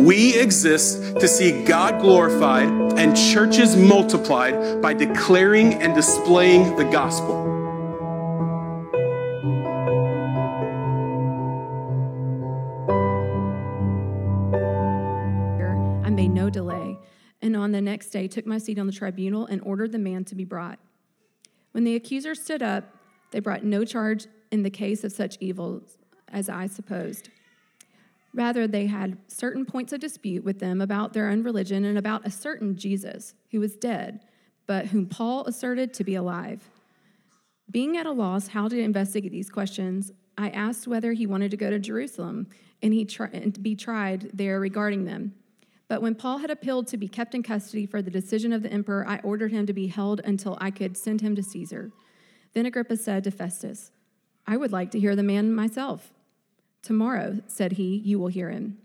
We exist to see God glorified and churches multiplied by declaring and displaying the gospel. I made no delay, and on the next day took my seat on the tribunal and ordered the man to be brought. When the accuser stood up, they brought no charge in the case of such evils as I supposed. Rather, they had certain points of dispute with them about their own religion and about a certain Jesus who was dead, but whom Paul asserted to be alive. Being at a loss how to investigate these questions, I asked whether he wanted to go to Jerusalem and, he tri- and be tried there regarding them. But when Paul had appealed to be kept in custody for the decision of the emperor, I ordered him to be held until I could send him to Caesar. Then Agrippa said to Festus, I would like to hear the man myself. Tomorrow, said he, you will hear him.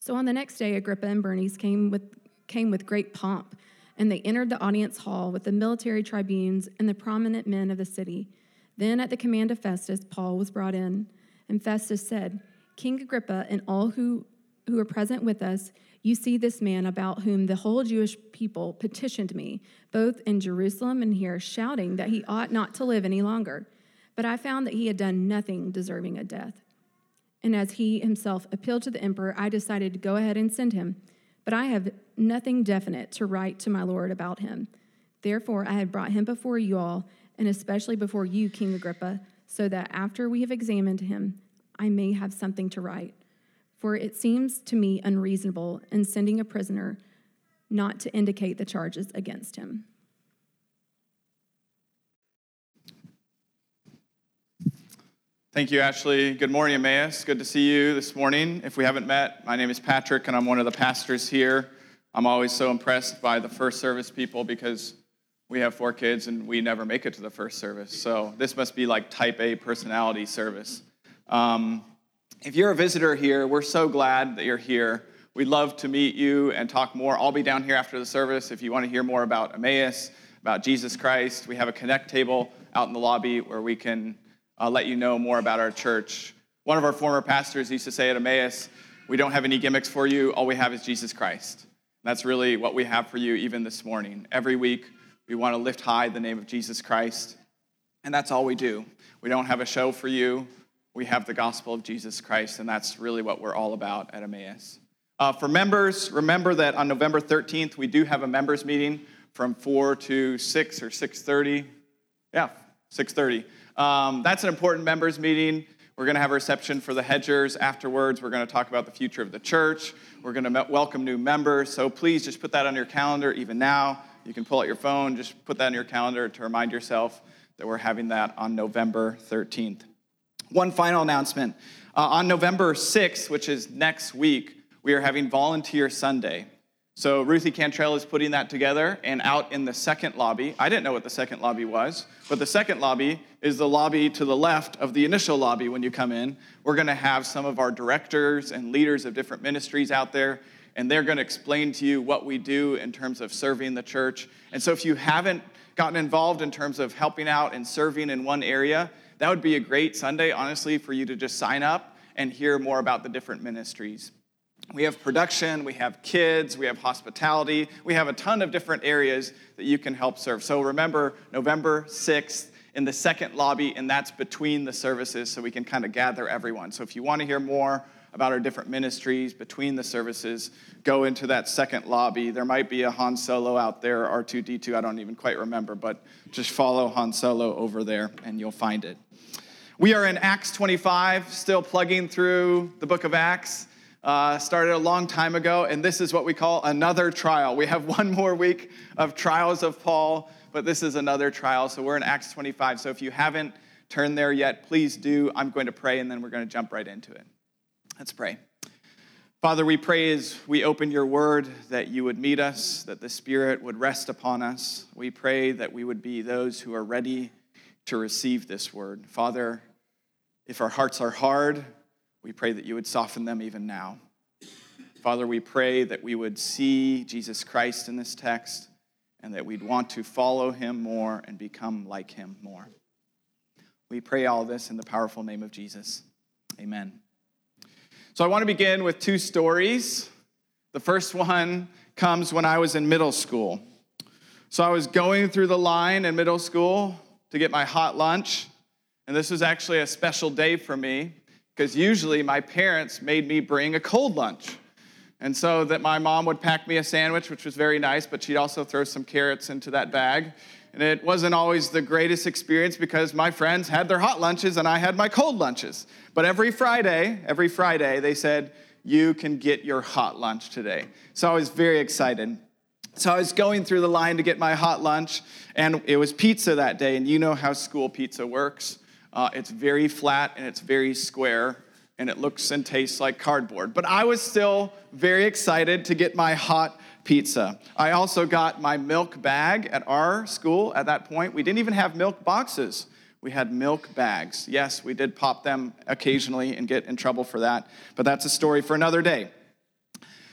So on the next day, Agrippa and Bernice came with, came with great pomp, and they entered the audience hall with the military tribunes and the prominent men of the city. Then, at the command of Festus, Paul was brought in, and Festus said, King Agrippa and all who, who are present with us, you see this man about whom the whole Jewish people petitioned me, both in Jerusalem and here, shouting that he ought not to live any longer. But I found that he had done nothing deserving of death. And as he himself appealed to the emperor, I decided to go ahead and send him. But I have nothing definite to write to my lord about him. Therefore, I have brought him before you all, and especially before you, King Agrippa, so that after we have examined him, I may have something to write. For it seems to me unreasonable in sending a prisoner not to indicate the charges against him. Thank you, Ashley. Good morning, Emmaus. Good to see you this morning. If we haven't met, my name is Patrick, and I'm one of the pastors here. I'm always so impressed by the first service people because we have four kids and we never make it to the first service. So this must be like type A personality service. Um, if you're a visitor here, we're so glad that you're here. We'd love to meet you and talk more. I'll be down here after the service if you want to hear more about Emmaus, about Jesus Christ. We have a connect table out in the lobby where we can uh, let you know more about our church. One of our former pastors used to say at Emmaus, We don't have any gimmicks for you, all we have is Jesus Christ. That's really what we have for you even this morning. Every week, we want to lift high the name of Jesus Christ, and that's all we do. We don't have a show for you, we have the gospel of Jesus Christ, and that's really what we're all about at Emmaus. Uh, for members, remember that on November 13th, we do have a members meeting from 4 to 6 or 6.30. Yeah, 6.30. Um, that's an important members meeting. We're going to have a reception for the Hedgers afterwards. We're going to talk about the future of the church. We're going to welcome new members. So please just put that on your calendar even now. You can pull out your phone, just put that on your calendar to remind yourself that we're having that on November 13th. One final announcement. Uh, on November 6th, which is next week, we are having Volunteer Sunday. So Ruthie Cantrell is putting that together and out in the second lobby. I didn't know what the second lobby was, but the second lobby is the lobby to the left of the initial lobby when you come in. We're going to have some of our directors and leaders of different ministries out there, and they're going to explain to you what we do in terms of serving the church. And so if you haven't gotten involved in terms of helping out and serving in one area, that would be a great Sunday, honestly, for you to just sign up and hear more about the different ministries. We have production, we have kids, we have hospitality, we have a ton of different areas that you can help serve. So remember, November 6th in the second lobby, and that's between the services, so we can kind of gather everyone. So if you want to hear more about our different ministries between the services, go into that second lobby. There might be a Han Solo out there, R2D2, I don't even quite remember, but just follow Han Solo over there and you'll find it. We are in Acts 25, still plugging through the book of Acts uh, started a long time ago, and this is what we call another trial. We have one more week of trials of Paul, but this is another trial. So we're in Acts 25. So if you haven't turned there yet, please do. I'm going to pray, and then we're going to jump right into it. Let's pray. Father, we pray as we open your word that you would meet us, that the Spirit would rest upon us. We pray that we would be those who are ready to receive this word. Father, if our hearts are hard, we pray that you would soften them even now. Father, we pray that we would see Jesus Christ in this text and that we'd want to follow him more and become like him more. We pray all this in the powerful name of Jesus. Amen. So I want to begin with two stories. The first one comes when I was in middle school. So I was going through the line in middle school to get my hot lunch, and this was actually a special day for me because usually my parents made me bring a cold lunch. And so that my mom would pack me a sandwich, which was very nice, but she'd also throw some carrots into that bag. And it wasn't always the greatest experience because my friends had their hot lunches and I had my cold lunches. But every Friday, every Friday, they said, You can get your hot lunch today. So I was very excited. So I was going through the line to get my hot lunch, and it was pizza that day. And you know how school pizza works uh, it's very flat and it's very square, and it looks and tastes like cardboard. But I was still very excited to get my hot pizza. I also got my milk bag at our school at that point. We didn't even have milk boxes. We had milk bags. Yes, we did pop them occasionally and get in trouble for that, but that's a story for another day.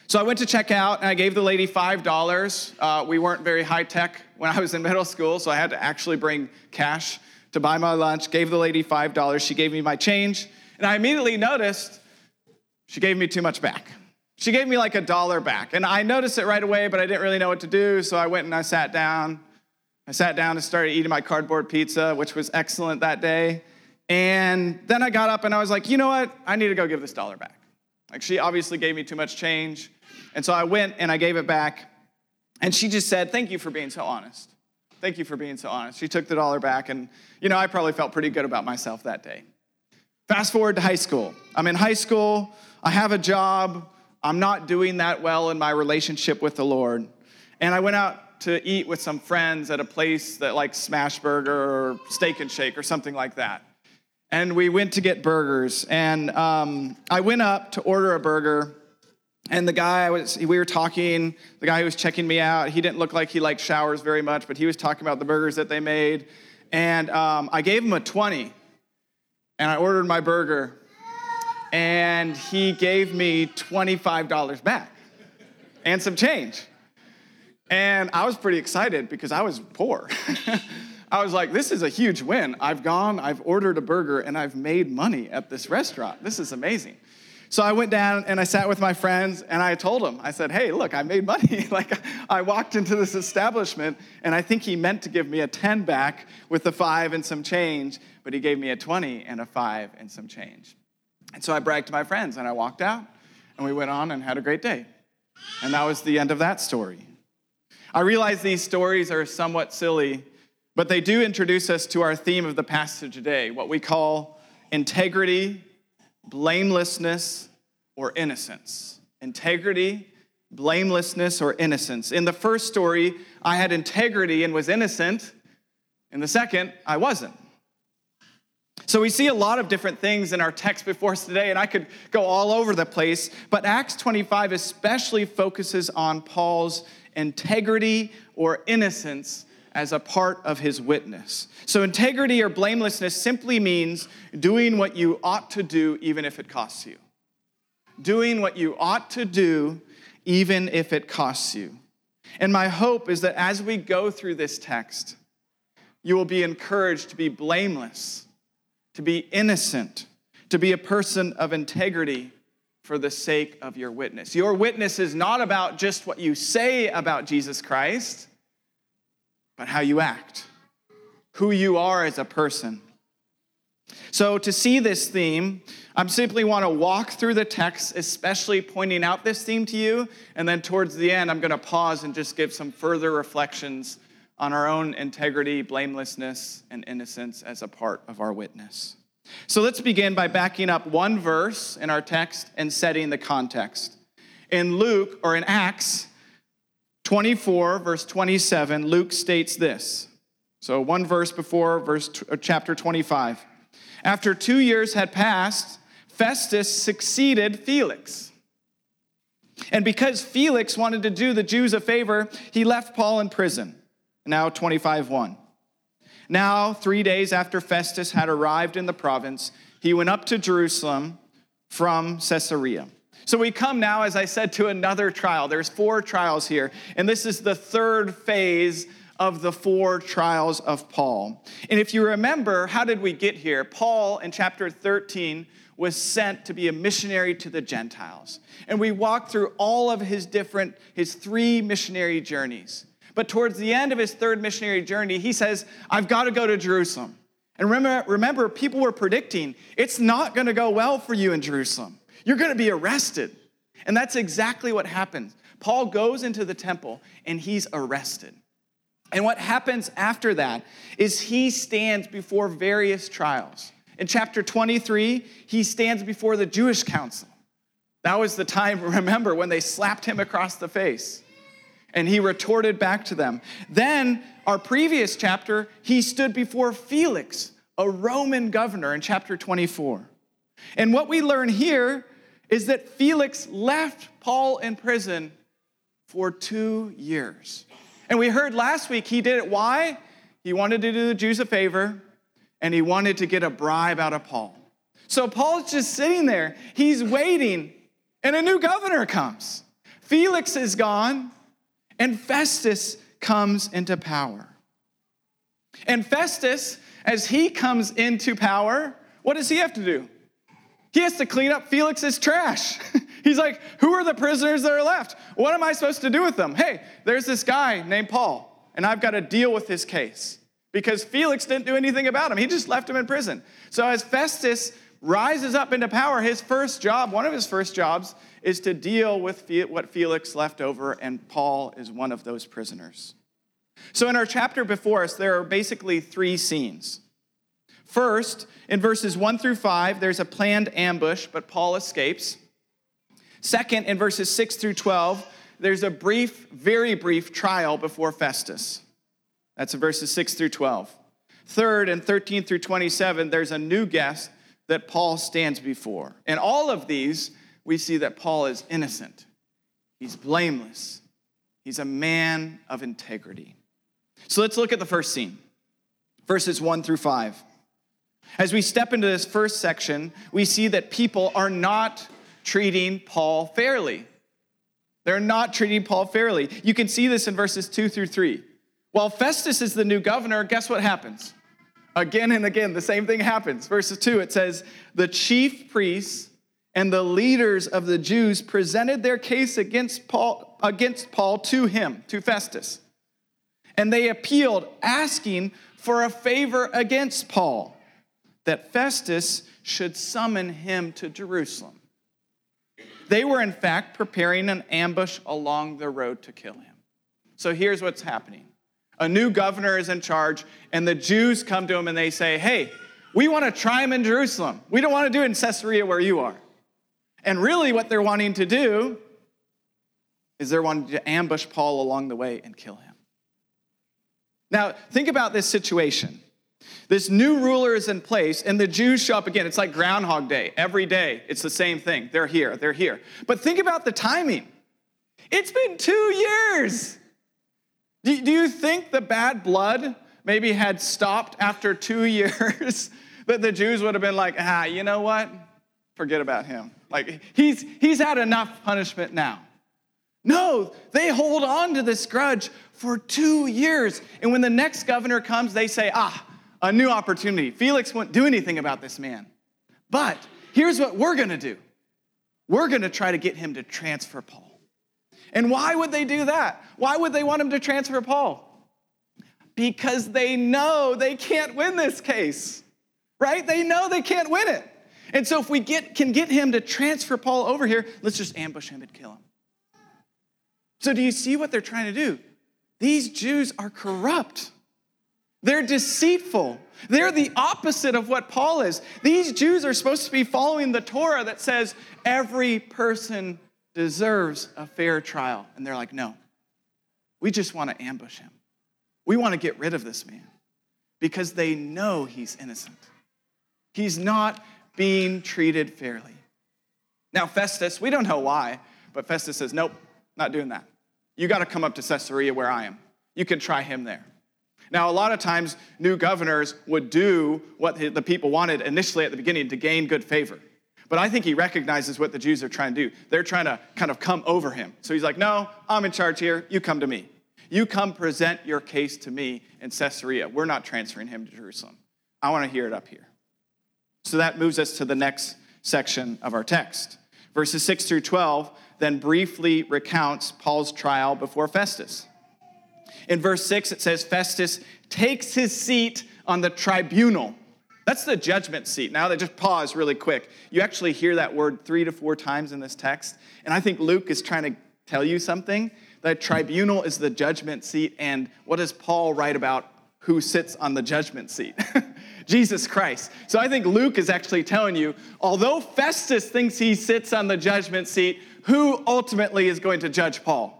So I went to check out and I gave the lady $5. Uh, we weren't very high tech when I was in middle school, so I had to actually bring cash to buy my lunch, gave the lady $5. She gave me my change, and I immediately noticed she gave me too much back. She gave me like a dollar back. And I noticed it right away, but I didn't really know what to do. So I went and I sat down. I sat down and started eating my cardboard pizza, which was excellent that day. And then I got up and I was like, you know what? I need to go give this dollar back. Like, she obviously gave me too much change. And so I went and I gave it back. And she just said, Thank you for being so honest. Thank you for being so honest. She took the dollar back. And, you know, I probably felt pretty good about myself that day. Fast forward to high school. I'm in high school. I have a job. I'm not doing that well in my relationship with the Lord. And I went out to eat with some friends at a place that like Smashburger or Steak and Shake or something like that. And we went to get burgers. And um, I went up to order a burger. And the guy I was, we were talking, the guy who was checking me out, he didn't look like he liked showers very much, but he was talking about the burgers that they made. And um, I gave him a 20. And I ordered my burger and he gave me $25 back and some change. And I was pretty excited because I was poor. I was like, this is a huge win. I've gone, I've ordered a burger, and I've made money at this restaurant. This is amazing. So I went down and I sat with my friends and I told them, I said, hey, look, I made money. like I walked into this establishment and I think he meant to give me a 10 back with a five and some change, but he gave me a 20 and a five and some change. And so I bragged to my friends and I walked out and we went on and had a great day. And that was the end of that story. I realize these stories are somewhat silly, but they do introduce us to our theme of the passage today, what we call integrity, blamelessness, or innocence. Integrity, blamelessness, or innocence. In the first story, I had integrity and was innocent. In the second, I wasn't. So we see a lot of different things in our text before us today, and I could go all over the place, but Acts 25 especially focuses on Paul's integrity or innocence as a part of his witness. So, integrity or blamelessness simply means doing what you ought to do, even if it costs you. Doing what you ought to do, even if it costs you. And my hope is that as we go through this text, you will be encouraged to be blameless to be innocent, to be a person of integrity for the sake of your witness. Your witness is not about just what you say about Jesus Christ, but how you act, who you are as a person. So, to see this theme, I simply want to walk through the text, especially pointing out this theme to you. And then towards the end, I'm going to pause and just give some further reflections on our own integrity, blamelessness, and innocence as a part of our witness. So let's begin by backing up one verse in our text and setting the context. In Luke, or in Acts 24, verse 27, Luke states this. So one verse before verse uh, chapter 25. After two years had passed, Festus succeeded Felix. And because Felix wanted to do the Jews a favor, he left Paul in prison now 25 1. Now, three days after Festus had arrived in the province, he went up to Jerusalem from Caesarea. So we come now, as I said, to another trial. There's four trials here, and this is the third phase of the four trials of Paul. And if you remember, how did we get here? Paul in chapter 13 was sent to be a missionary to the Gentiles. And we walked through all of his different, his three missionary journeys. But towards the end of his third missionary journey, he says, I've got to go to Jerusalem. And remember, remember people were predicting it's not going to go well for you in Jerusalem. You're going to be arrested. And that's exactly what happens. Paul goes into the temple and he's arrested. And what happens after that is he stands before various trials. In chapter 23, he stands before the Jewish council. That was the time, remember, when they slapped him across the face. And he retorted back to them. Then, our previous chapter, he stood before Felix, a Roman governor, in chapter 24. And what we learn here is that Felix left Paul in prison for two years. And we heard last week he did it. Why? He wanted to do the Jews a favor and he wanted to get a bribe out of Paul. So Paul's just sitting there. He's waiting, and a new governor comes. Felix is gone, and Festus comes into power. And Festus, as he comes into power, what does he have to do? He has to clean up Felix's trash. He's like, Who are the prisoners that are left? What am I supposed to do with them? Hey, there's this guy named Paul, and I've got to deal with his case because Felix didn't do anything about him. He just left him in prison. So as Festus rises up into power, his first job, one of his first jobs, is to deal with what Felix left over, and Paul is one of those prisoners. So in our chapter before us, there are basically three scenes. First, in verses 1 through 5, there's a planned ambush, but Paul escapes. Second, in verses 6 through 12, there's a brief, very brief trial before Festus. That's in verses 6 through 12. Third, and 13 through 27, there's a new guest that Paul stands before. In all of these, we see that Paul is innocent, he's blameless, he's a man of integrity. So let's look at the first scene, verses 1 through 5. As we step into this first section, we see that people are not treating Paul fairly. They're not treating Paul fairly. You can see this in verses 2 through 3. While Festus is the new governor, guess what happens? Again and again, the same thing happens. Verses 2, it says, The chief priests and the leaders of the Jews presented their case against Paul, against Paul to him, to Festus. And they appealed, asking for a favor against Paul, that Festus should summon him to Jerusalem. They were, in fact, preparing an ambush along the road to kill him. So here's what's happening a new governor is in charge, and the Jews come to him and they say, Hey, we want to try him in Jerusalem. We don't want to do it in Caesarea where you are. And really, what they're wanting to do is they're wanting to ambush Paul along the way and kill him. Now, think about this situation. This new ruler is in place, and the Jews show up again. It's like Groundhog Day. Every day, it's the same thing. They're here, they're here. But think about the timing. It's been two years. Do, you think the bad blood maybe had stopped after two years? that the Jews would have been like, ah, you know what? Forget about him. Like, he's, he's had enough punishment now. No, they hold on to this grudge for two years. And when the next governor comes, they say, ah, a new opportunity. Felix won't do anything about this man. But here's what we're going to do we're going to try to get him to transfer Paul. And why would they do that? Why would they want him to transfer Paul? Because they know they can't win this case, right? They know they can't win it. And so if we get, can get him to transfer Paul over here, let's just ambush him and kill him. So do you see what they're trying to do? These Jews are corrupt. They're deceitful. They're the opposite of what Paul is. These Jews are supposed to be following the Torah that says every person deserves a fair trial. And they're like, no, we just want to ambush him. We want to get rid of this man because they know he's innocent. He's not being treated fairly. Now, Festus, we don't know why, but Festus says, nope, not doing that. You got to come up to Caesarea where I am. You can try him there. Now, a lot of times, new governors would do what the people wanted initially at the beginning to gain good favor. But I think he recognizes what the Jews are trying to do. They're trying to kind of come over him. So he's like, No, I'm in charge here. You come to me. You come present your case to me in Caesarea. We're not transferring him to Jerusalem. I want to hear it up here. So that moves us to the next section of our text. Verses 6 through 12 then briefly recounts Paul's trial before Festus. In verse 6, it says Festus takes his seat on the tribunal. That's the judgment seat. Now, they just pause really quick. You actually hear that word three to four times in this text. And I think Luke is trying to tell you something. That tribunal is the judgment seat. And what does Paul write about who sits on the judgment seat? Jesus Christ. So I think Luke is actually telling you, although Festus thinks he sits on the judgment seat, who ultimately is going to judge Paul?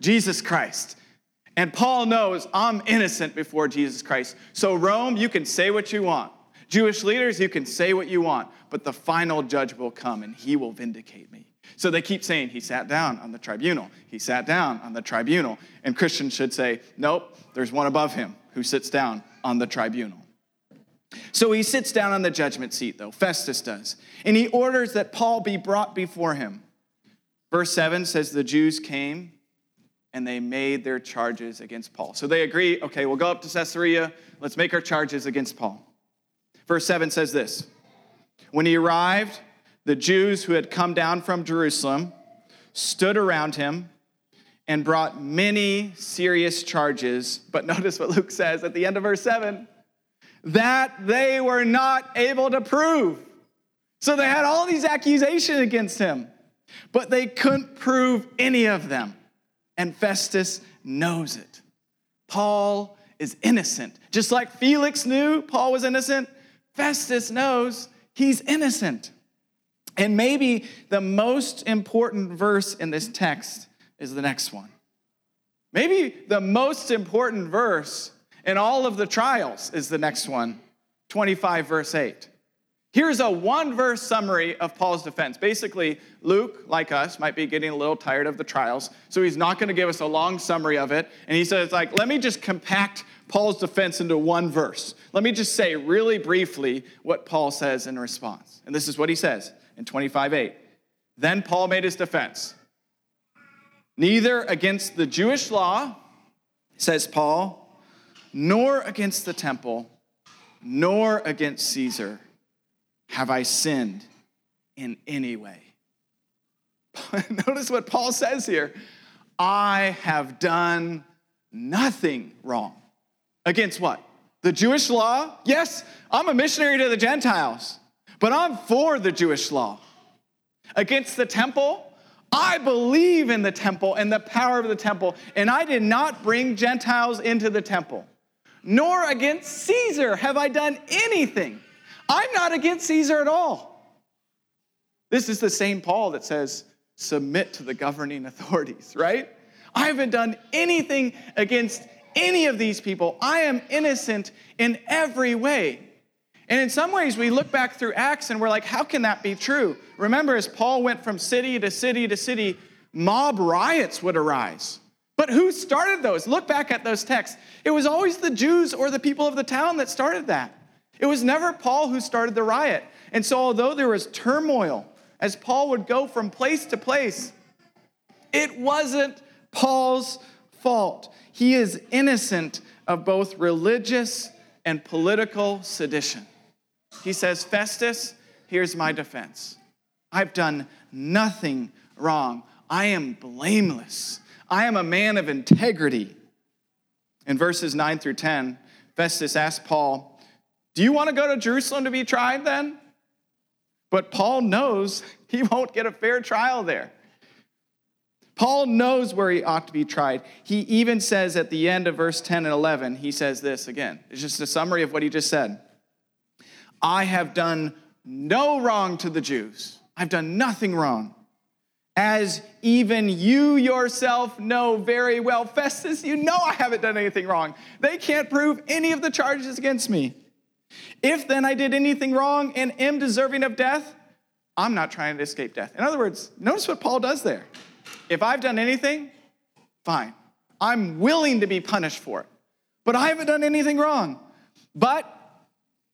Jesus Christ. And Paul knows I'm innocent before Jesus Christ. So, Rome, you can say what you want. Jewish leaders, you can say what you want, but the final judge will come and he will vindicate me. So they keep saying, He sat down on the tribunal. He sat down on the tribunal. And Christians should say, Nope, there's one above him who sits down on the tribunal. So he sits down on the judgment seat, though, Festus does, and he orders that Paul be brought before him. Verse 7 says, The Jews came and they made their charges against Paul. So they agree, okay, we'll go up to Caesarea, let's make our charges against Paul. Verse 7 says this When he arrived, the Jews who had come down from Jerusalem stood around him and brought many serious charges. But notice what Luke says at the end of verse 7 that they were not able to prove. So they had all these accusations against him, but they couldn't prove any of them. And Festus knows it. Paul is innocent. Just like Felix knew Paul was innocent, Festus knows he's innocent. And maybe the most important verse in this text is the next one. Maybe the most important verse in all of the trials is the next one, 25, verse 8. Here's a one verse summary of Paul's defense. Basically, Luke, like us, might be getting a little tired of the trials, so he's not going to give us a long summary of it. And he says, like, let me just compact Paul's defense into one verse. Let me just say really briefly what Paul says in response. And this is what he says in 25 8. Then Paul made his defense. Neither against the Jewish law, says Paul, nor against the temple, nor against Caesar have I sinned in any way. Notice what Paul says here I have done nothing wrong. Against what? The Jewish law? Yes, I'm a missionary to the Gentiles, but I'm for the Jewish law. Against the temple? I believe in the temple and the power of the temple, and I did not bring Gentiles into the temple nor against Caesar have I done anything. I'm not against Caesar at all. This is the same Paul that says, submit to the governing authorities, right? I haven't done anything against any of these people. I am innocent in every way. And in some ways, we look back through Acts and we're like, how can that be true? Remember, as Paul went from city to city to city, mob riots would arise. But who started those? Look back at those texts. It was always the Jews or the people of the town that started that. It was never Paul who started the riot. And so, although there was turmoil as Paul would go from place to place, it wasn't Paul's fault. He is innocent of both religious and political sedition. He says, Festus, here's my defense. I've done nothing wrong. I am blameless. I am a man of integrity. In verses 9 through 10, Festus asked Paul, Do you want to go to Jerusalem to be tried then? But Paul knows he won't get a fair trial there. Paul knows where he ought to be tried. He even says at the end of verse 10 and 11, he says this again. It's just a summary of what he just said. I have done no wrong to the Jews. I've done nothing wrong as even you yourself know very well. Festus, you know I haven't done anything wrong. They can't prove any of the charges against me. If then I did anything wrong and am deserving of death, I'm not trying to escape death. In other words, notice what Paul does there. If I've done anything, fine. I'm willing to be punished for it. But I haven't done anything wrong. But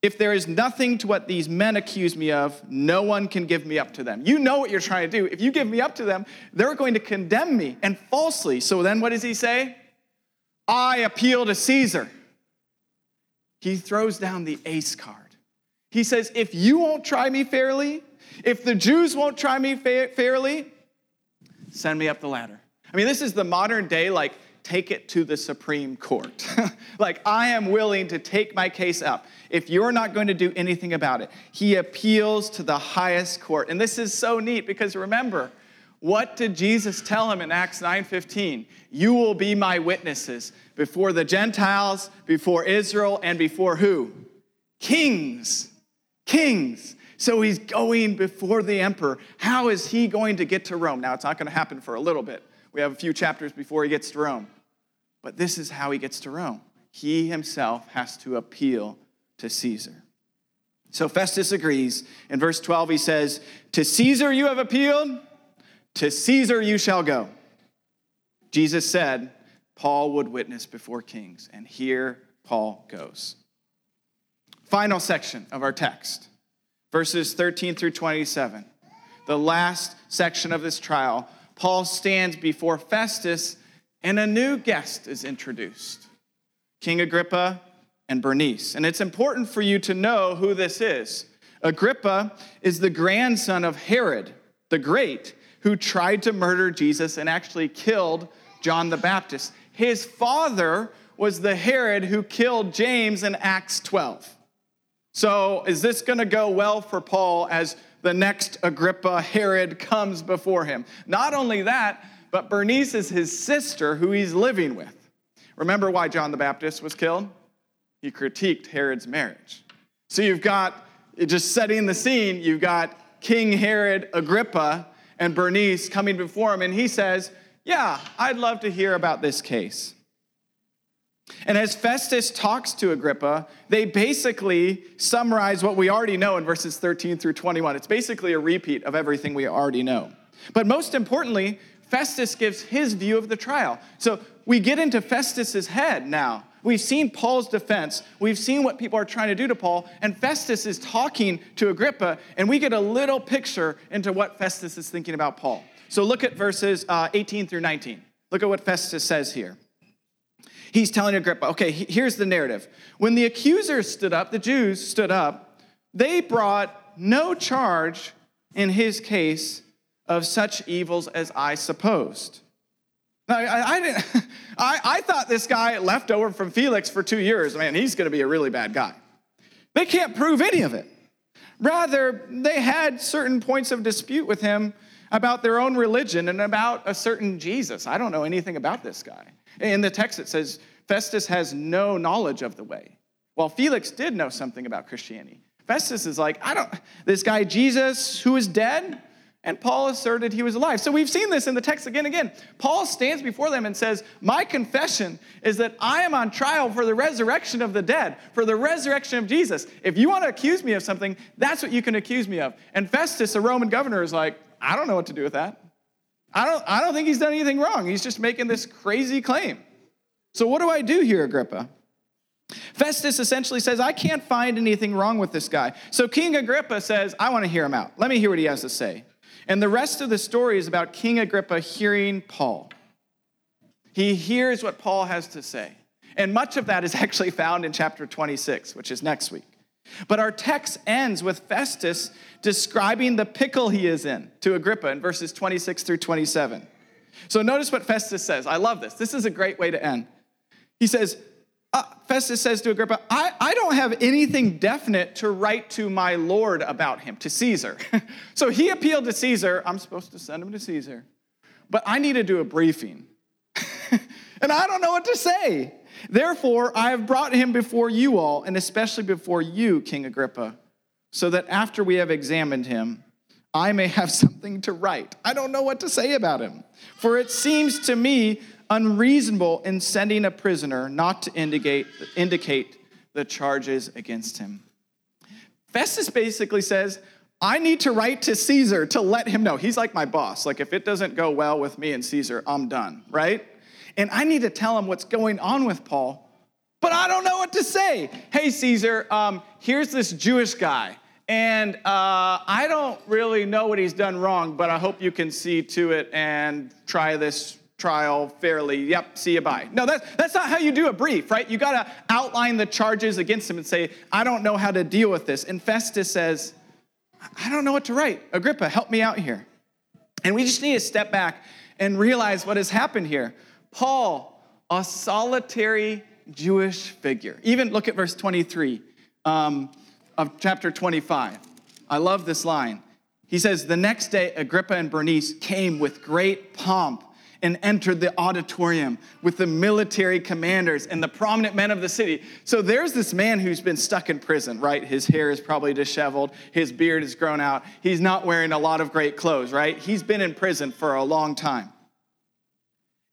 if there is nothing to what these men accuse me of, no one can give me up to them. You know what you're trying to do. If you give me up to them, they're going to condemn me and falsely. So then what does he say? I appeal to Caesar. He throws down the ace card. He says, If you won't try me fairly, If the Jews won't try me fa- fairly, send me up the ladder. I mean, this is the modern day, like, take it to the Supreme Court. like, I am willing to take my case up if you're not going to do anything about it. He appeals to the highest court. And this is so neat because remember, what did Jesus tell him in Acts 9:15? You will be my witnesses before the Gentiles, before Israel, and before who? Kings. Kings. So he's going before the emperor. How is he going to get to Rome? Now, it's not going to happen for a little bit. We have a few chapters before he gets to Rome. But this is how he gets to Rome. He himself has to appeal to Caesar. So Festus agrees. In verse 12, he says, To Caesar you have appealed to Caesar you shall go. Jesus said Paul would witness before kings, and here Paul goes. Final section of our text, verses 13 through 27. The last section of this trial, Paul stands before Festus, and a new guest is introduced King Agrippa and Bernice. And it's important for you to know who this is. Agrippa is the grandson of Herod the Great who tried to murder Jesus and actually killed John the Baptist. His father was the Herod who killed James in Acts 12. So, is this going to go well for Paul as the next Agrippa Herod comes before him? Not only that, but Bernice is his sister who he's living with. Remember why John the Baptist was killed? He critiqued Herod's marriage. So, you've got, just setting the scene, you've got King Herod Agrippa and Bernice coming before him, and he says, Yeah, I'd love to hear about this case. And as Festus talks to Agrippa, they basically summarize what we already know in verses 13 through 21. It's basically a repeat of everything we already know. But most importantly, Festus gives his view of the trial. So we get into Festus's head now. We've seen Paul's defense. We've seen what people are trying to do to Paul. And Festus is talking to Agrippa, and we get a little picture into what Festus is thinking about Paul. So look at verses uh, 18 through 19. Look at what Festus says here. He's telling Agrippa, okay, here's the narrative. When the accusers stood up, the Jews stood up, they brought no charge in his case of such evils as I supposed. Now, I, I, didn't, I, I thought this guy left over from Felix for two years, man, he's going to be a really bad guy. They can't prove any of it. Rather, they had certain points of dispute with him about their own religion and about a certain Jesus. I don't know anything about this guy. In the text, it says Festus has no knowledge of the way, while Felix did know something about Christianity. Festus is like, I don't, this guy Jesus who is dead, and Paul asserted he was alive. So we've seen this in the text again and again. Paul stands before them and says, My confession is that I am on trial for the resurrection of the dead, for the resurrection of Jesus. If you want to accuse me of something, that's what you can accuse me of. And Festus, a Roman governor, is like, I don't know what to do with that. I don't, I don't think he's done anything wrong. He's just making this crazy claim. So what do I do here, Agrippa? Festus essentially says, I can't find anything wrong with this guy. So King Agrippa says, I want to hear him out. Let me hear what he has to say. And the rest of the story is about King Agrippa hearing Paul. He hears what Paul has to say. And much of that is actually found in chapter 26, which is next week. But our text ends with Festus describing the pickle he is in to Agrippa in verses 26 through 27. So notice what Festus says. I love this. This is a great way to end. He says, uh, Festus says to Agrippa, I, I don't have anything definite to write to my Lord about him, to Caesar. so he appealed to Caesar. I'm supposed to send him to Caesar, but I need to do a briefing. and I don't know what to say. Therefore, I have brought him before you all, and especially before you, King Agrippa, so that after we have examined him, I may have something to write. I don't know what to say about him. For it seems to me unreasonable in sending a prisoner not to indicate, indicate the charges against him. Festus basically says, I need to write to Caesar to let him know. He's like my boss. Like, if it doesn't go well with me and Caesar, I'm done, right? And I need to tell him what's going on with Paul, but I don't know what to say. Hey, Caesar, um, here's this Jewish guy, and uh, I don't really know what he's done wrong, but I hope you can see to it and try this trial fairly. Yep, see you bye. No, that's, that's not how you do a brief, right? You got to outline the charges against him and say, I don't know how to deal with this. And Festus says, I don't know what to write. Agrippa, help me out here. And we just need to step back and realize what has happened here. Paul, a solitary Jewish figure. Even look at verse 23 um, of chapter 25. I love this line. He says, The next day, Agrippa and Bernice came with great pomp and entered the auditorium with the military commanders and the prominent men of the city. So there's this man who's been stuck in prison, right? His hair is probably disheveled, his beard is grown out, he's not wearing a lot of great clothes, right? He's been in prison for a long time.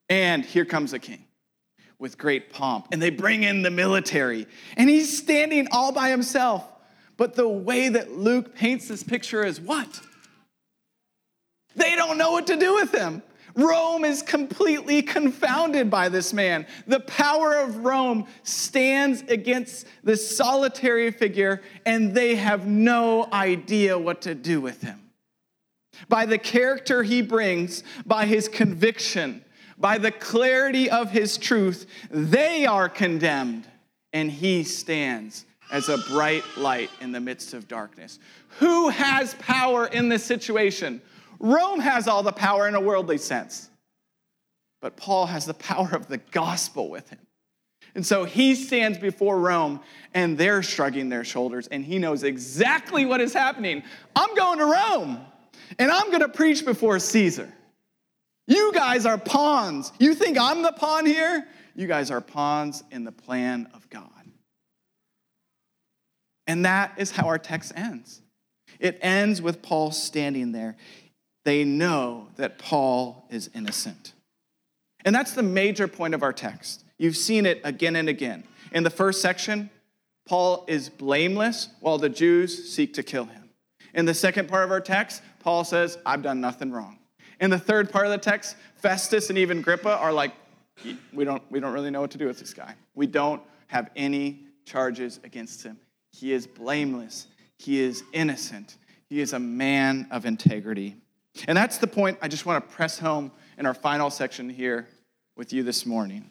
And here comes the king with great pomp, and they bring in the military, and he's standing all by himself. But the way that Luke paints this picture is what? They don't know what to do with him. Rome is completely confounded by this man. The power of Rome stands against this solitary figure, and they have no idea what to do with him. By the character he brings, by his conviction, by the clarity of his truth, they are condemned, and he stands as a bright light in the midst of darkness. Who has power in this situation? Rome has all the power in a worldly sense, but Paul has the power of the gospel with him. And so he stands before Rome and they're shrugging their shoulders and he knows exactly what is happening. I'm going to Rome and I'm going to preach before Caesar. You guys are pawns. You think I'm the pawn here? You guys are pawns in the plan of God. And that is how our text ends. It ends with Paul standing there they know that Paul is innocent. And that's the major point of our text. You've seen it again and again. In the first section, Paul is blameless while the Jews seek to kill him. In the second part of our text, Paul says, I've done nothing wrong. In the third part of the text, Festus and even Agrippa are like, we don't, we don't really know what to do with this guy. We don't have any charges against him. He is blameless. He is innocent. He is a man of integrity. And that's the point I just want to press home in our final section here with you this morning.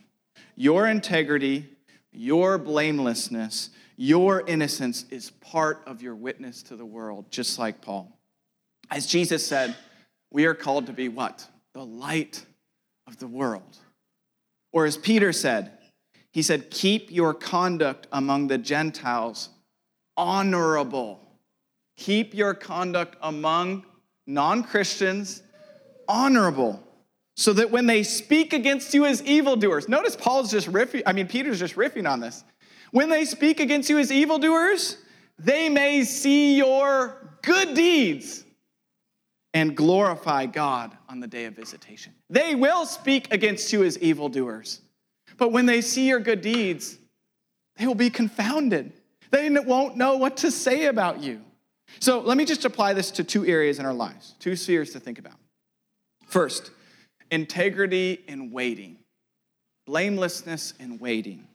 Your integrity, your blamelessness, your innocence is part of your witness to the world, just like Paul. As Jesus said, we are called to be what? The light of the world. Or as Peter said, he said, Keep your conduct among the Gentiles honorable. Keep your conduct among non Christians, honorable, so that when they speak against you as evildoers, notice Paul's just riffing, I mean, Peter's just riffing on this. When they speak against you as evildoers, they may see your good deeds and glorify God on the day of visitation. They will speak against you as evildoers, but when they see your good deeds, they will be confounded. They won't know what to say about you. So let me just apply this to two areas in our lives, two spheres to think about. First, integrity in waiting, blamelessness in waiting.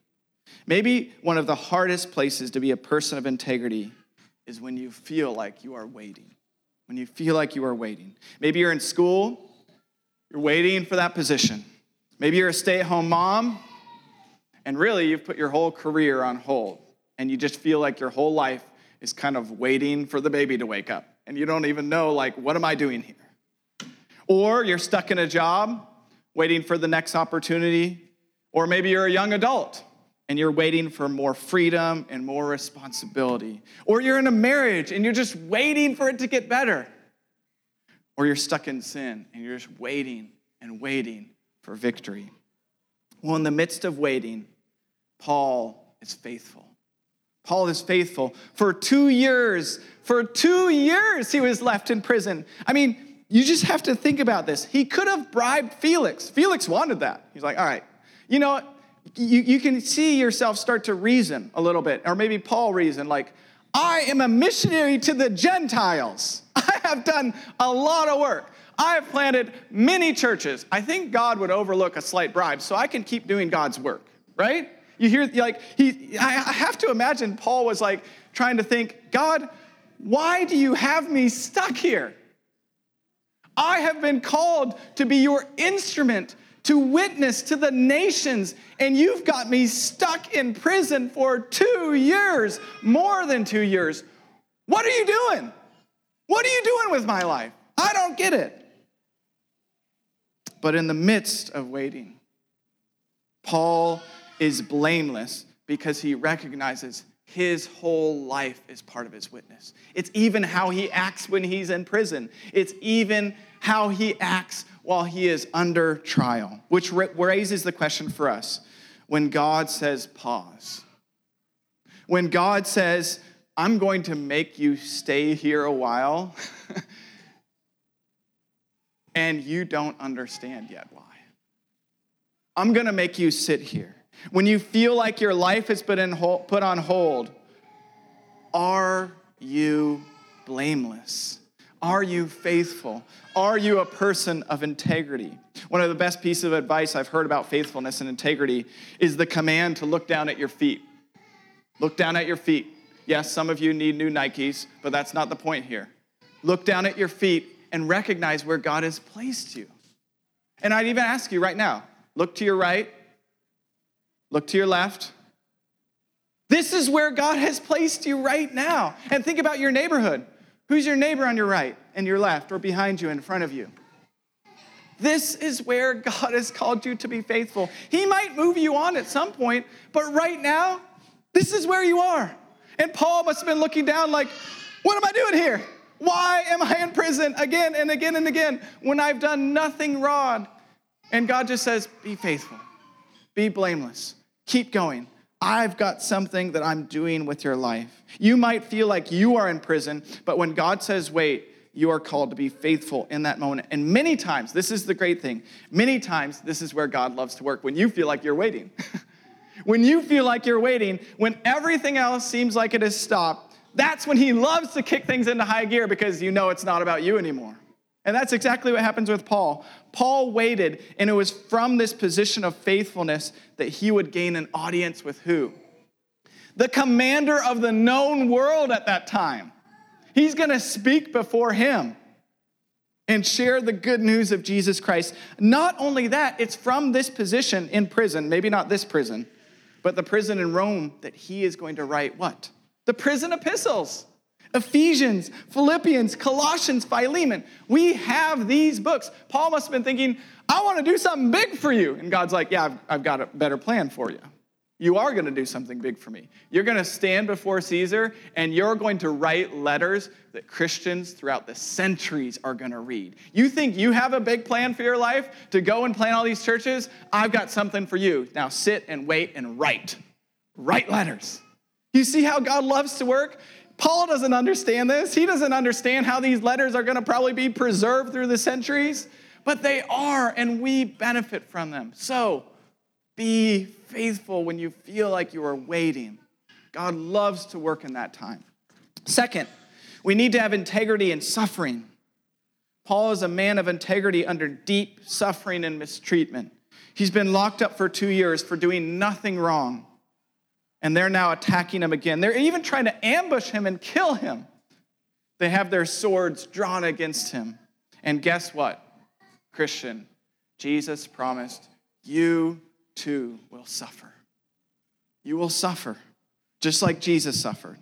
Maybe one of the hardest places to be a person of integrity is when you feel like you are waiting. When you feel like you are waiting. Maybe you're in school, you're waiting for that position. Maybe you're a stay at home mom, and really you've put your whole career on hold, and you just feel like your whole life is kind of waiting for the baby to wake up. And you don't even know, like, what am I doing here? Or you're stuck in a job, waiting for the next opportunity. Or maybe you're a young adult and you're waiting for more freedom and more responsibility. Or you're in a marriage and you're just waiting for it to get better. Or you're stuck in sin and you're just waiting and waiting for victory. Well, in the midst of waiting, Paul is faithful. Paul is faithful. For two years, for two years, he was left in prison. I mean, you just have to think about this. He could have bribed Felix. Felix wanted that. He's like, all right, you know, you, you can see yourself start to reason a little bit, or maybe Paul reason, like, I am a missionary to the Gentiles. I have done a lot of work. I have planted many churches. I think God would overlook a slight bribe so I can keep doing God's work, right? You hear, like, he, I have to imagine Paul was like trying to think, God, why do you have me stuck here? I have been called to be your instrument to witness to the nations, and you've got me stuck in prison for two years, more than two years. What are you doing? What are you doing with my life? I don't get it. But in the midst of waiting, Paul is blameless because he recognizes his whole life is part of his witness. It's even how he acts when he's in prison, it's even how he acts while he is under trial, which raises the question for us when God says pause. When God says, I'm going to make you stay here a while, and you don't understand yet why. I'm going to make you sit here. When you feel like your life has been put on hold, are you blameless? Are you faithful? Are you a person of integrity? One of the best pieces of advice I've heard about faithfulness and integrity is the command to look down at your feet. Look down at your feet. Yes, some of you need new Nikes, but that's not the point here. Look down at your feet and recognize where God has placed you. And I'd even ask you right now look to your right, look to your left. This is where God has placed you right now. And think about your neighborhood. Who's your neighbor on your right and your left, or behind you, in front of you? This is where God has called you to be faithful. He might move you on at some point, but right now, this is where you are. And Paul must have been looking down like, what am I doing here? Why am I in prison again and again and again when I've done nothing wrong? And God just says, be faithful, be blameless, keep going. I've got something that I'm doing with your life. You might feel like you are in prison, but when God says, wait, you are called to be faithful in that moment. And many times, this is the great thing, many times, this is where God loves to work when you feel like you're waiting. when you feel like you're waiting, when everything else seems like it has stopped, that's when He loves to kick things into high gear because you know it's not about you anymore. And that's exactly what happens with Paul. Paul waited, and it was from this position of faithfulness that he would gain an audience with who? The commander of the known world at that time. He's going to speak before him and share the good news of Jesus Christ. Not only that, it's from this position in prison, maybe not this prison, but the prison in Rome that he is going to write what? The prison epistles. Ephesians, Philippians, Colossians, Philemon. We have these books. Paul must have been thinking, I want to do something big for you. And God's like, Yeah, I've, I've got a better plan for you. You are going to do something big for me. You're going to stand before Caesar and you're going to write letters that Christians throughout the centuries are going to read. You think you have a big plan for your life to go and plant all these churches? I've got something for you. Now sit and wait and write. Write letters. You see how God loves to work? Paul doesn't understand this. He doesn't understand how these letters are going to probably be preserved through the centuries, but they are, and we benefit from them. So be faithful when you feel like you are waiting. God loves to work in that time. Second, we need to have integrity in suffering. Paul is a man of integrity under deep suffering and mistreatment. He's been locked up for two years for doing nothing wrong and they're now attacking him again. They're even trying to ambush him and kill him. They have their swords drawn against him. And guess what, Christian? Jesus promised, You too will suffer. You will suffer, just like Jesus suffered.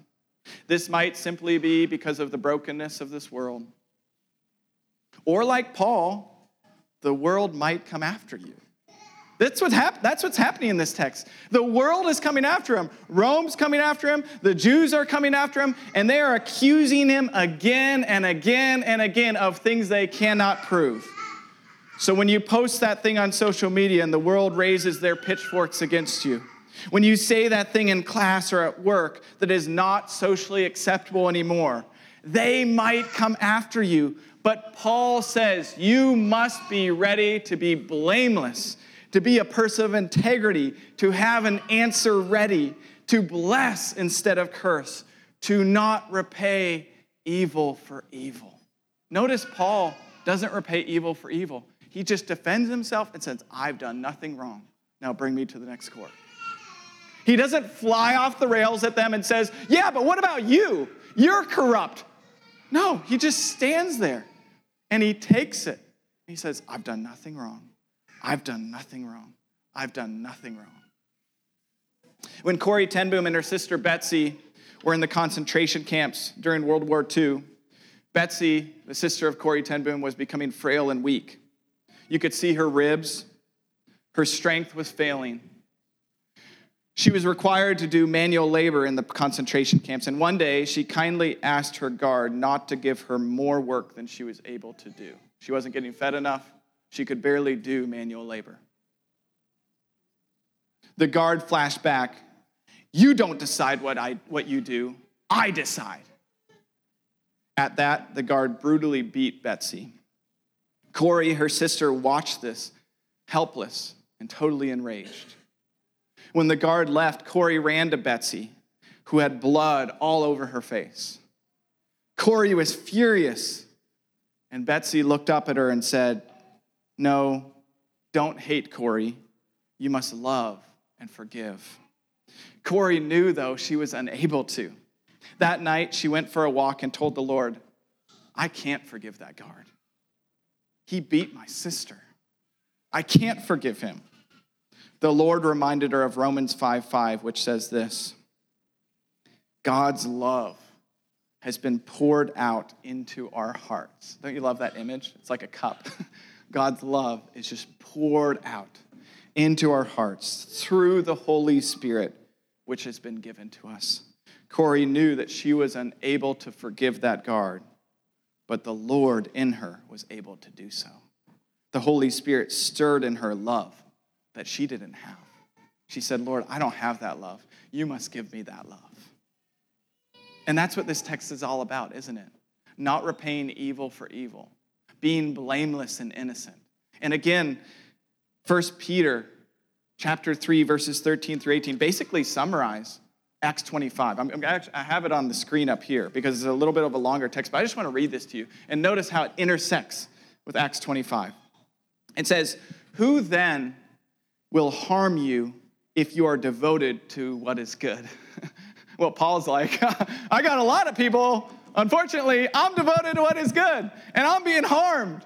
This might simply be because of the brokenness of this world. Or like Paul, the world might come after you. That's, what hap- that's what's happening in this text. The world is coming after him. Rome's coming after him. The Jews are coming after him. And they are accusing him again and again and again of things they cannot prove. So when you post that thing on social media and the world raises their pitchforks against you, when you say that thing in class or at work that is not socially acceptable anymore, they might come after you. But Paul says you must be ready to be blameless to be a person of integrity, to have an answer ready, to bless instead of curse, to not repay evil for evil. Notice Paul doesn't repay evil for evil. He just defends himself and says, I've done nothing wrong. Now bring me to the next court. He doesn't fly off the rails at them and says, Yeah, but what about you? You're corrupt. No, he just stands there and he takes it. He says, I've done nothing wrong. I've done nothing wrong. I've done nothing wrong. When Corrie ten Boom and her sister Betsy were in the concentration camps during World War II, Betsy, the sister of Corrie ten Boom, was becoming frail and weak. You could see her ribs, her strength was failing. She was required to do manual labor in the concentration camps, and one day she kindly asked her guard not to give her more work than she was able to do. She wasn't getting fed enough, she could barely do manual labor. The guard flashed back, You don't decide what, I, what you do, I decide. At that, the guard brutally beat Betsy. Corrie, her sister, watched this, helpless and totally enraged. When the guard left, Corrie ran to Betsy, who had blood all over her face. Corrie was furious, and Betsy looked up at her and said, No, don't hate Corrie. You must love and forgive. Corrie knew, though, she was unable to. That night, she went for a walk and told the Lord, I can't forgive that guard. He beat my sister. I can't forgive him the Lord reminded her of Romans 5 5, which says this God's love has been poured out into our hearts. Don't you love that image? It's like a cup. God's love is just poured out into our hearts through the Holy Spirit, which has been given to us. Corrie knew that she was unable to forgive that guard, but the Lord in her was able to do so. The Holy Spirit stirred in her love that she didn't have. She said, Lord, I don't have that love. You must give me that love. And that's what this text is all about, isn't it? Not repaying evil for evil, being blameless and innocent. And again, 1 Peter chapter 3 verses 13 through 18 basically summarize Acts 25. I'm, I'm I have it on the screen up here because it's a little bit of a longer text, but I just want to read this to you and notice how it intersects with Acts 25. It says, Who then will harm you if you are devoted to what is good. well, Paul's like, I got a lot of people. Unfortunately, I'm devoted to what is good, and I'm being harmed.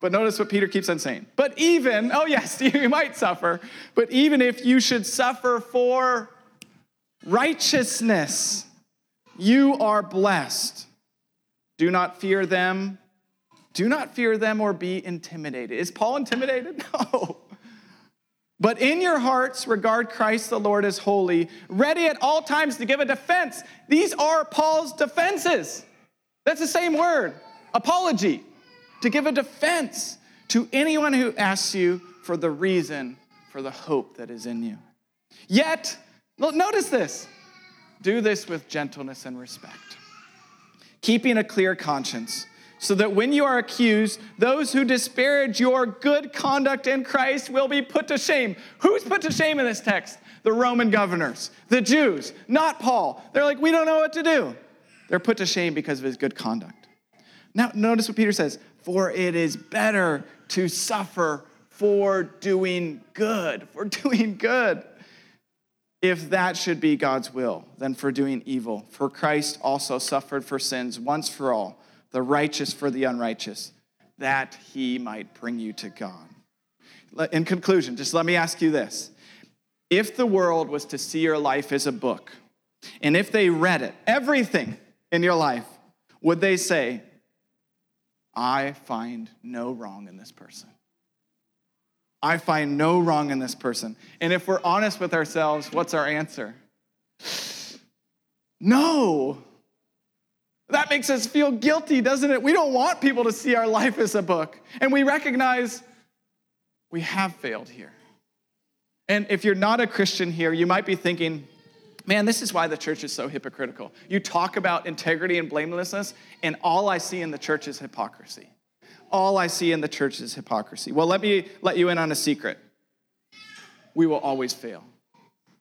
But notice what Peter keeps on saying. But even, oh yes, you might suffer, but even if you should suffer for righteousness, you are blessed. Do not fear them. Do not fear them or be intimidated. Is Paul intimidated? No. But in your hearts, regard Christ the Lord as holy, ready at all times to give a defense. These are Paul's defenses. That's the same word, apology, to give a defense to anyone who asks you for the reason for the hope that is in you. Yet, notice this do this with gentleness and respect, keeping a clear conscience so that when you are accused, those who disparage your good conduct in Christ will be put to shame. Who's put to shame in this text? The Roman governors, the Jews, not Paul. They're like, we don't know what to do. They're put to shame because of his good conduct. Now, notice what Peter says For it is better to suffer for doing good, for doing good. If that should be God's will, than for doing evil. For Christ also suffered for sins once for all the righteous for the unrighteous, that he might bring you to God. In conclusion, just let me ask you this. If the world was to see your life as a book, and if they read it, everything in your life, would they say, I find no wrong in this person? I find no wrong in this person. And if we're honest with ourselves, what's our answer? No. That makes us feel guilty, doesn't it? We don't want people to see our life as a book. And we recognize we have failed here. And if you're not a Christian here, you might be thinking, man, this is why the church is so hypocritical. You talk about integrity and blamelessness, and all I see in the church is hypocrisy. All I see in the church is hypocrisy. Well, let me let you in on a secret. We will always fail.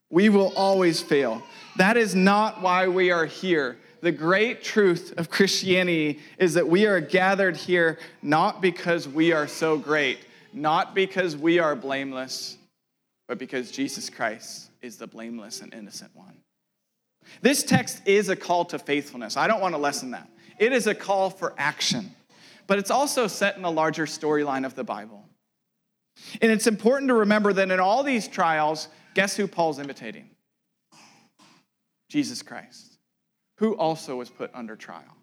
We will always fail. That is not why we are here the great truth of Christianity is that we are gathered here not because we are so great, not because we are blameless, but because Jesus Christ is the blameless and innocent one. This text is a call to faithfulness. I don't want to lessen that. It is a call for action, but it's also set in a larger storyline of the Bible. And it's important to remember that in all these trials, guess who Paul's imitating? Jesus Christ who also was put under trial.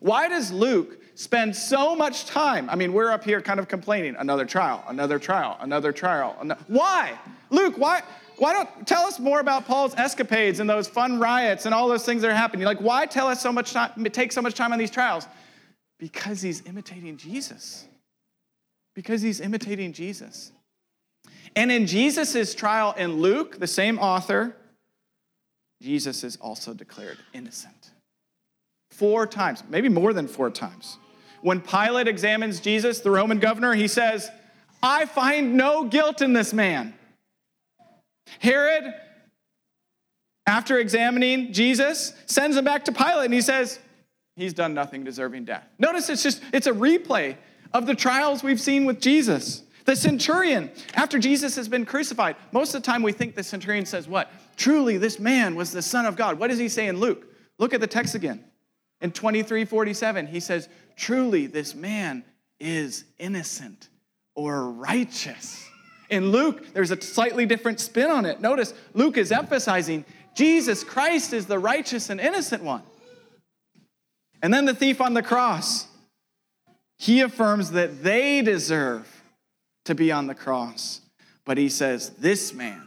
Why does Luke spend so much time? I mean, we're up here kind of complaining another trial, another trial, another trial. Another, why? Luke, why? Why don't tell us more about Paul's escapades and those fun riots and all those things that are happening? Like, why tell us so much time, take so much time on these trials? Because he's imitating Jesus. Because he's imitating Jesus. And in Jesus' trial in Luke, the same author, Jesus is also declared innocent. Four times, maybe more than four times. When Pilate examines Jesus, the Roman governor, he says, I find no guilt in this man. Herod, after examining Jesus, sends him back to Pilate and he says, He's done nothing deserving death. Notice it's just, it's a replay of the trials we've seen with Jesus. The centurion, after Jesus has been crucified, most of the time we think the centurion says, What? Truly, this man was the Son of God. What does he say in Luke? Look at the text again. In 23 47, he says, Truly, this man is innocent or righteous. In Luke, there's a slightly different spin on it. Notice, Luke is emphasizing Jesus Christ is the righteous and innocent one. And then the thief on the cross, he affirms that they deserve to be on the cross. But he says, This man,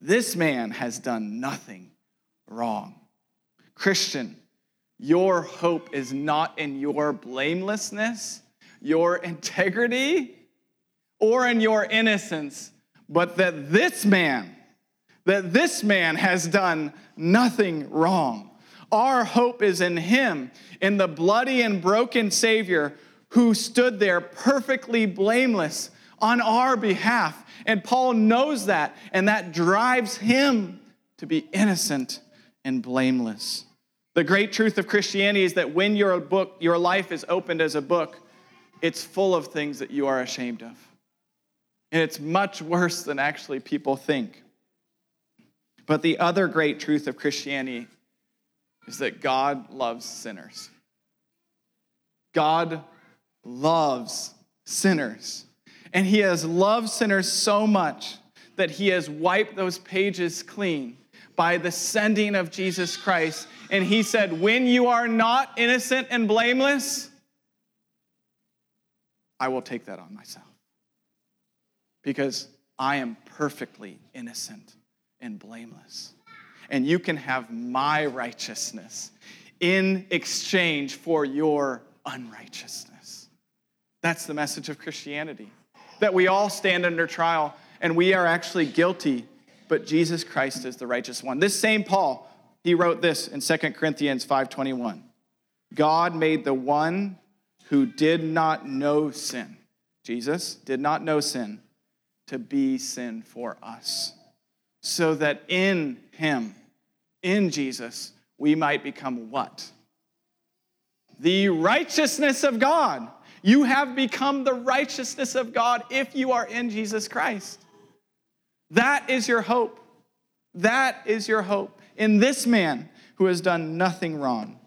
this man has done nothing wrong. Christian, your hope is not in your blamelessness, your integrity, or in your innocence, but that this man, that this man has done nothing wrong. Our hope is in him, in the bloody and broken Savior who stood there perfectly blameless on our behalf. And Paul knows that, and that drives him to be innocent and blameless. The great truth of Christianity is that when your book, your life is opened as a book, it's full of things that you are ashamed of. And it's much worse than actually people think. But the other great truth of Christianity is that God loves sinners. God loves sinners. And He has loved sinners so much that He has wiped those pages clean by the sending of Jesus Christ. And He said, When you are not innocent and blameless, I will take that on myself because I am perfectly innocent and blameless. And you can have my righteousness in exchange for your unrighteousness. That's the message of Christianity. That we all stand under trial and we are actually guilty, but Jesus Christ is the righteous one. This same Paul, he wrote this in 2 Corinthians 5:21. God made the one who did not know sin. Jesus did not know sin to be sin for us, so that in him, in Jesus, we might become what? The righteousness of God. You have become the righteousness of God if you are in Jesus Christ. That is your hope. That is your hope in this man who has done nothing wrong.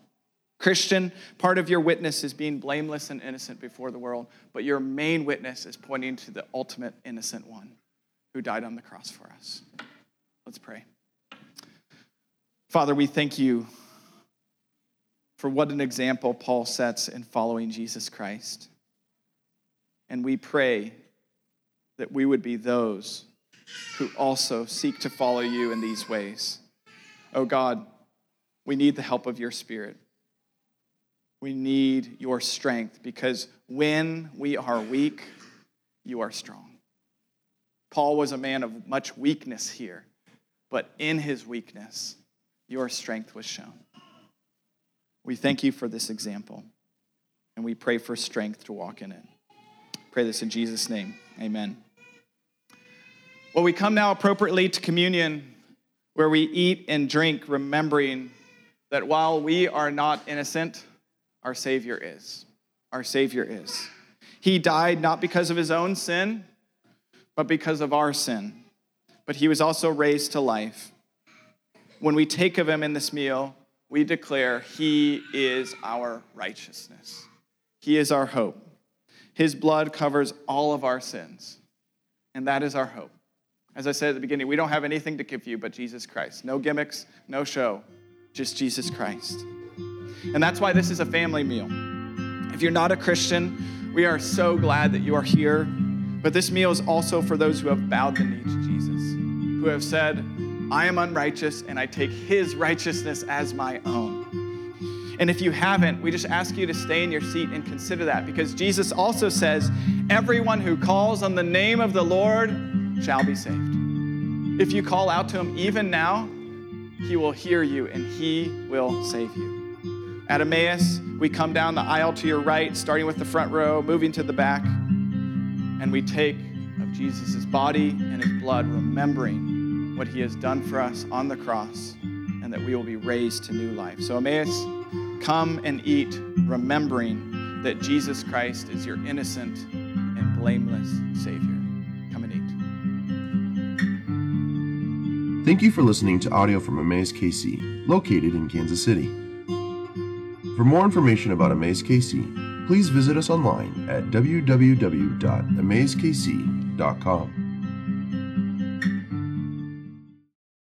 Christian, part of your witness is being blameless and innocent before the world, but your main witness is pointing to the ultimate innocent one who died on the cross for us. Let's pray. Father, we thank you for what an example Paul sets in following Jesus Christ. And we pray that we would be those who also seek to follow you in these ways. Oh God, we need the help of your Spirit. We need your strength because when we are weak, you are strong. Paul was a man of much weakness here, but in his weakness, your strength was shown. We thank you for this example, and we pray for strength to walk in it. Pray this in Jesus' name. Amen. Well, we come now appropriately to communion, where we eat and drink, remembering that while we are not innocent, our Savior is. Our Savior is. He died not because of his own sin, but because of our sin. But he was also raised to life. When we take of him in this meal, we declare he is our righteousness. He is our hope. His blood covers all of our sins, and that is our hope. As I said at the beginning, we don't have anything to give you but Jesus Christ. No gimmicks, no show, just Jesus Christ. And that's why this is a family meal. If you're not a Christian, we are so glad that you are here. But this meal is also for those who have bowed the knee to Jesus, who have said, I am unrighteous and I take his righteousness as my own. And if you haven't, we just ask you to stay in your seat and consider that because Jesus also says, Everyone who calls on the name of the Lord shall be saved. If you call out to him even now, he will hear you and he will save you. At Emmaus, we come down the aisle to your right, starting with the front row, moving to the back, and we take of Jesus' body and his blood, remembering what he has done for us on the cross, and that we will be raised to new life. So, Emmaus, come and eat, remembering that Jesus Christ is your innocent and blameless Savior. Come and eat. Thank you for listening to audio from Emmaus KC, located in Kansas City. For more information about Emmaus KC, please visit us online at www.emmauskc.com.